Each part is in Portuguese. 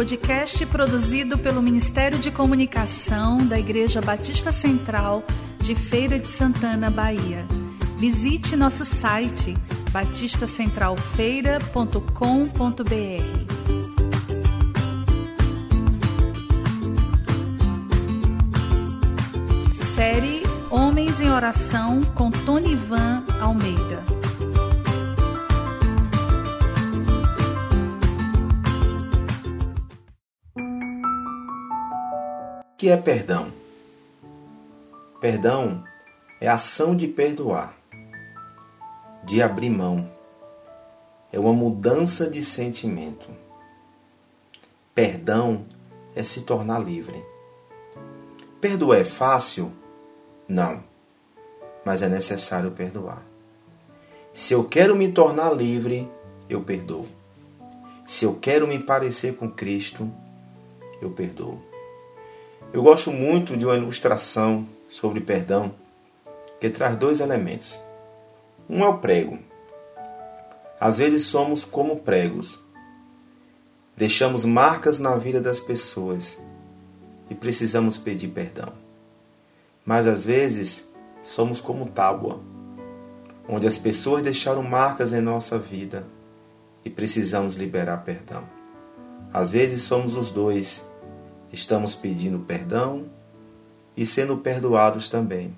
podcast produzido pelo Ministério de Comunicação da Igreja Batista Central de Feira de Santana, Bahia. Visite nosso site batistacentralfeira.com.br. Série Homens em Oração com Tony Van Almeida. Que é perdão? Perdão é ação de perdoar, de abrir mão. É uma mudança de sentimento. Perdão é se tornar livre. Perdoar é fácil? Não. Mas é necessário perdoar. Se eu quero me tornar livre, eu perdoo. Se eu quero me parecer com Cristo, eu perdoo. Eu gosto muito de uma ilustração sobre perdão que traz dois elementos. Um é o prego. Às vezes somos como pregos. Deixamos marcas na vida das pessoas e precisamos pedir perdão. Mas às vezes somos como tábua, onde as pessoas deixaram marcas em nossa vida e precisamos liberar perdão. Às vezes somos os dois, estamos pedindo perdão e sendo perdoados também.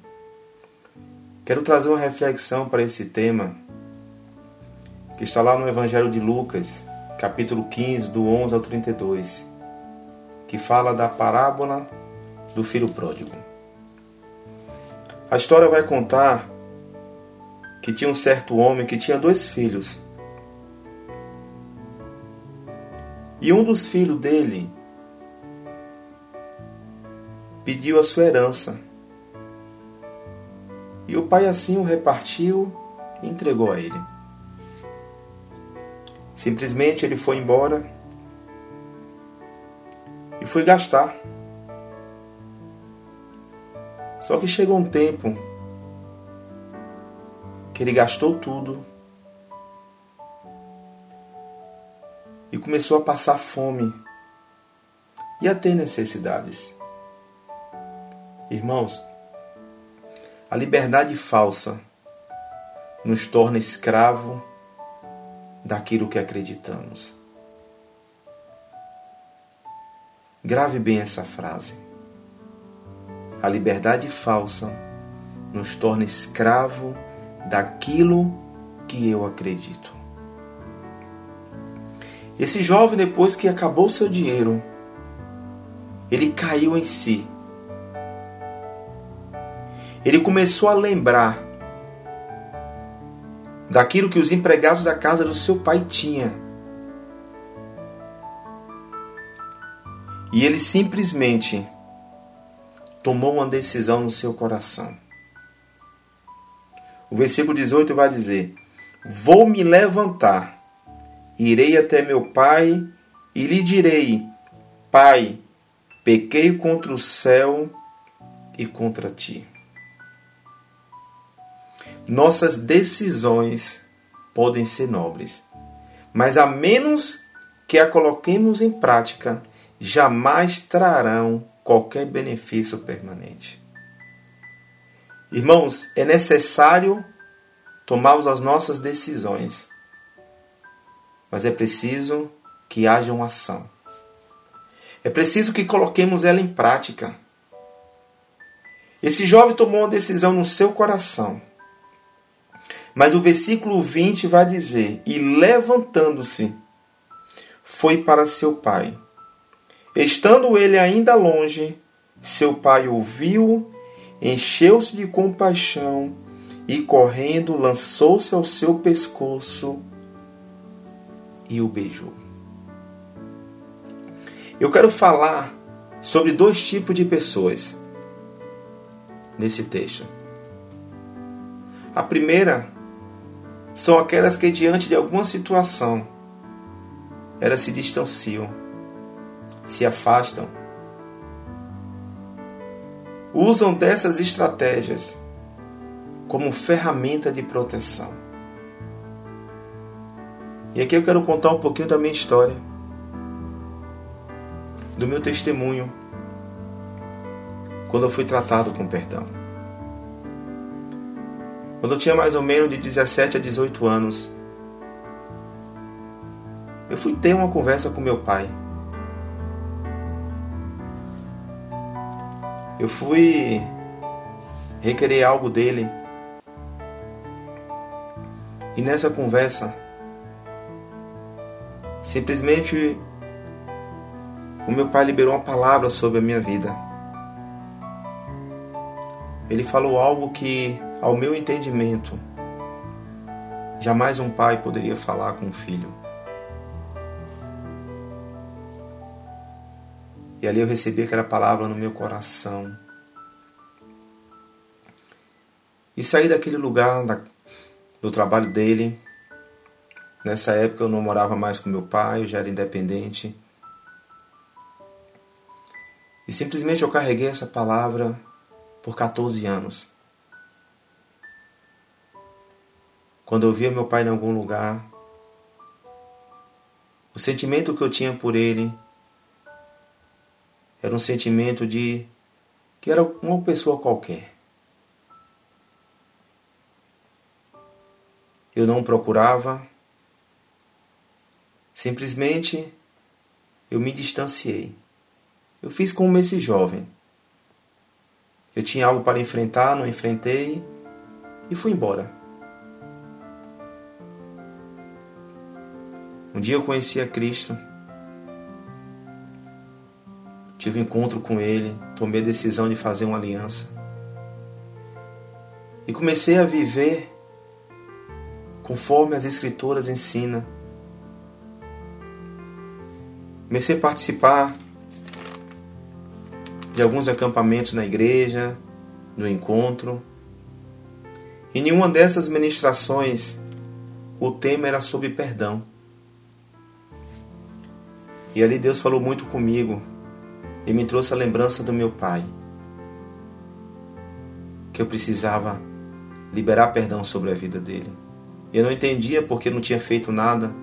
Quero trazer uma reflexão para esse tema que está lá no Evangelho de Lucas, capítulo 15, do 11 ao 32 que fala da parábola do filho pródigo. A história vai contar que tinha um certo homem que tinha dois filhos. E um dos filhos dele pediu a sua herança. E o pai assim o repartiu e entregou a ele. Simplesmente ele foi embora e fui gastar. Só que chegou um tempo que ele gastou tudo e começou a passar fome e a ter necessidades. Irmãos, a liberdade falsa nos torna escravo daquilo que acreditamos. Grave bem essa frase. A liberdade falsa nos torna escravo daquilo que eu acredito. Esse jovem, depois que acabou seu dinheiro, ele caiu em si. Ele começou a lembrar daquilo que os empregados da casa do seu pai tinham E ele simplesmente tomou uma decisão no seu coração. O versículo 18 vai dizer: Vou me levantar, irei até meu pai e lhe direi: Pai, pequei contra o céu e contra ti. Nossas decisões podem ser nobres, mas a menos que a coloquemos em prática, jamais trarão qualquer benefício permanente. Irmãos, é necessário tomarmos as nossas decisões, mas é preciso que haja uma ação. É preciso que coloquemos ela em prática. Esse jovem tomou uma decisão no seu coração. Mas o versículo 20 vai dizer: E levantando-se, foi para seu pai Estando ele ainda longe, seu pai ouviu, encheu-se de compaixão e, correndo, lançou-se ao seu pescoço e o beijou. Eu quero falar sobre dois tipos de pessoas nesse texto. A primeira são aquelas que, diante de alguma situação, elas se distanciam se afastam. Usam dessas estratégias como ferramenta de proteção. E aqui eu quero contar um pouquinho da minha história. do meu testemunho quando eu fui tratado com perdão. Quando eu tinha mais ou menos de 17 a 18 anos, eu fui ter uma conversa com meu pai. Eu fui requerer algo dele. E nessa conversa, simplesmente o meu pai liberou uma palavra sobre a minha vida. Ele falou algo que ao meu entendimento, jamais um pai poderia falar com um filho. E ali eu recebi aquela palavra no meu coração. E saí daquele lugar, do trabalho dele. Nessa época eu não morava mais com meu pai, eu já era independente. E simplesmente eu carreguei essa palavra por 14 anos. Quando eu via meu pai em algum lugar, o sentimento que eu tinha por ele era um sentimento de que era uma pessoa qualquer. Eu não procurava, simplesmente eu me distanciei. Eu fiz como esse jovem. Eu tinha algo para enfrentar, não enfrentei e fui embora. Dia eu conheci a Cristo, tive encontro com Ele, tomei a decisão de fazer uma aliança e comecei a viver conforme as Escrituras ensinam. Comecei a participar de alguns acampamentos na igreja, no encontro. Em nenhuma dessas ministrações o tema era sobre perdão. E ali Deus falou muito comigo e me trouxe a lembrança do meu pai. Que eu precisava liberar perdão sobre a vida dele. Eu não entendia porque não tinha feito nada.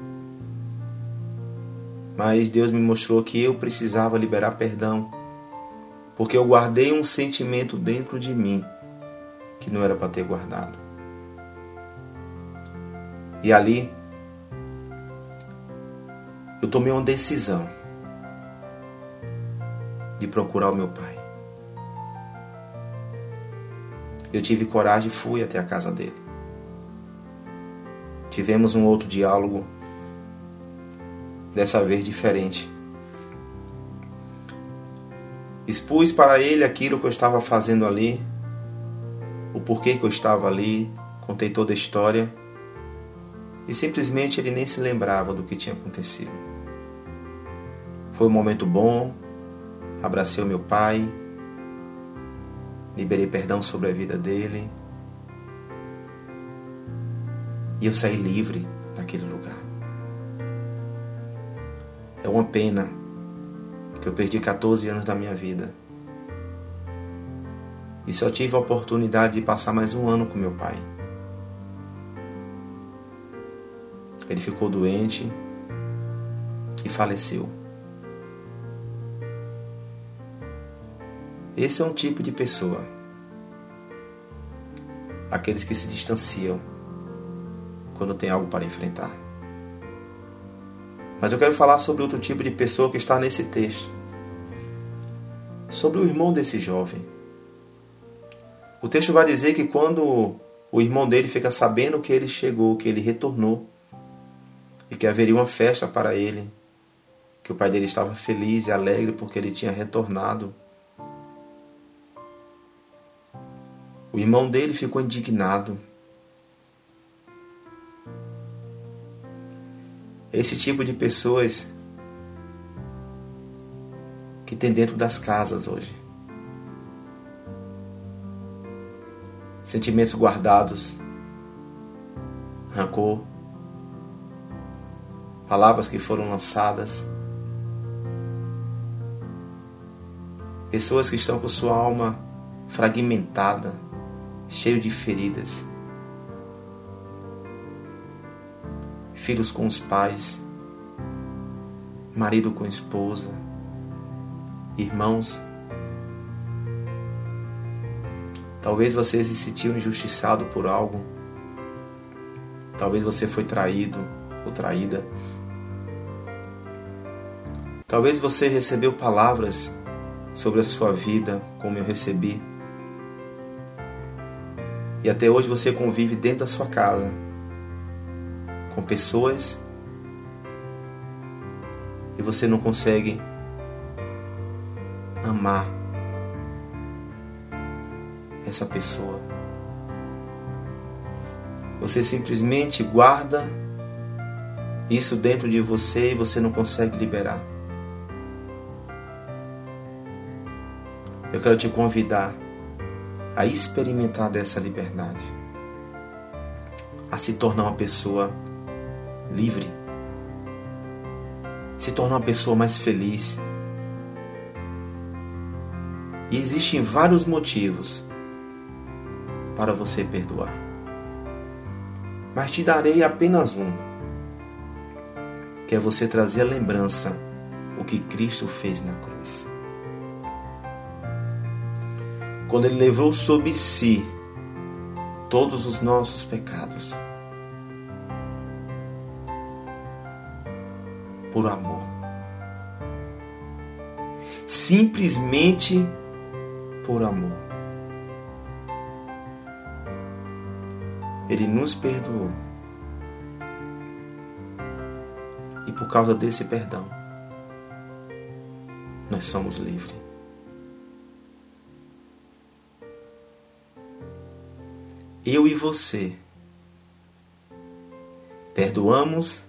Mas Deus me mostrou que eu precisava liberar perdão. Porque eu guardei um sentimento dentro de mim que não era para ter guardado. E ali eu tomei uma decisão de procurar o meu pai. Eu tive coragem e fui até a casa dele. Tivemos um outro diálogo, dessa vez diferente. Expus para ele aquilo que eu estava fazendo ali, o porquê que eu estava ali, contei toda a história e simplesmente ele nem se lembrava do que tinha acontecido. Foi um momento bom, abracei o meu pai, liberei perdão sobre a vida dele e eu saí livre daquele lugar. É uma pena que eu perdi 14 anos da minha vida e só tive a oportunidade de passar mais um ano com meu pai. Ele ficou doente e faleceu. Esse é um tipo de pessoa. Aqueles que se distanciam quando tem algo para enfrentar. Mas eu quero falar sobre outro tipo de pessoa que está nesse texto. Sobre o irmão desse jovem. O texto vai dizer que quando o irmão dele fica sabendo que ele chegou, que ele retornou, e que haveria uma festa para ele, que o pai dele estava feliz e alegre porque ele tinha retornado O irmão dele ficou indignado. Esse tipo de pessoas que tem dentro das casas hoje. Sentimentos guardados, rancor, palavras que foram lançadas, pessoas que estão com sua alma fragmentada cheio de feridas. Filhos com os pais, marido com esposa, irmãos, talvez você se sentiu injustiçado por algo, talvez você foi traído ou traída, talvez você recebeu palavras sobre a sua vida como eu recebi. E até hoje você convive dentro da sua casa com pessoas e você não consegue amar essa pessoa. Você simplesmente guarda isso dentro de você e você não consegue liberar. Eu quero te convidar a experimentar dessa liberdade, a se tornar uma pessoa livre, se tornar uma pessoa mais feliz. E existem vários motivos para você perdoar. Mas te darei apenas um, que é você trazer a lembrança o que Cristo fez na cruz. Quando ele levou sobre si todos os nossos pecados, por amor. Simplesmente por amor. Ele nos perdoou. E por causa desse perdão, nós somos livres. Eu e você perdoamos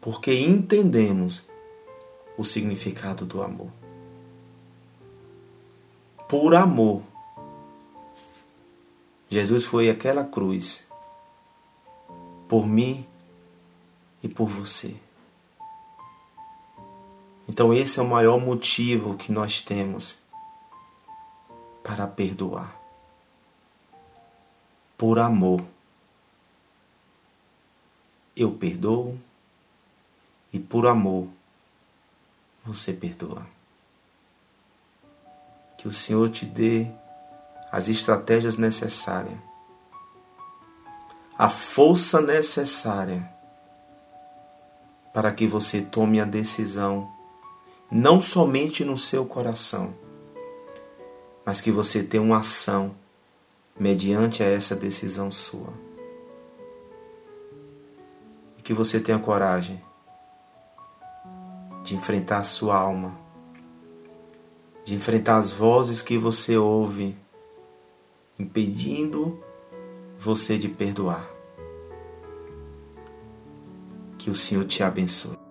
porque entendemos o significado do amor. Por amor, Jesus foi aquela cruz por mim e por você. Então, esse é o maior motivo que nós temos para perdoar. Por amor, eu perdoo e por amor você perdoa. Que o Senhor te dê as estratégias necessárias, a força necessária para que você tome a decisão, não somente no seu coração, mas que você tenha uma ação mediante a essa decisão sua. E que você tenha coragem de enfrentar a sua alma, de enfrentar as vozes que você ouve, impedindo você de perdoar. Que o Senhor te abençoe.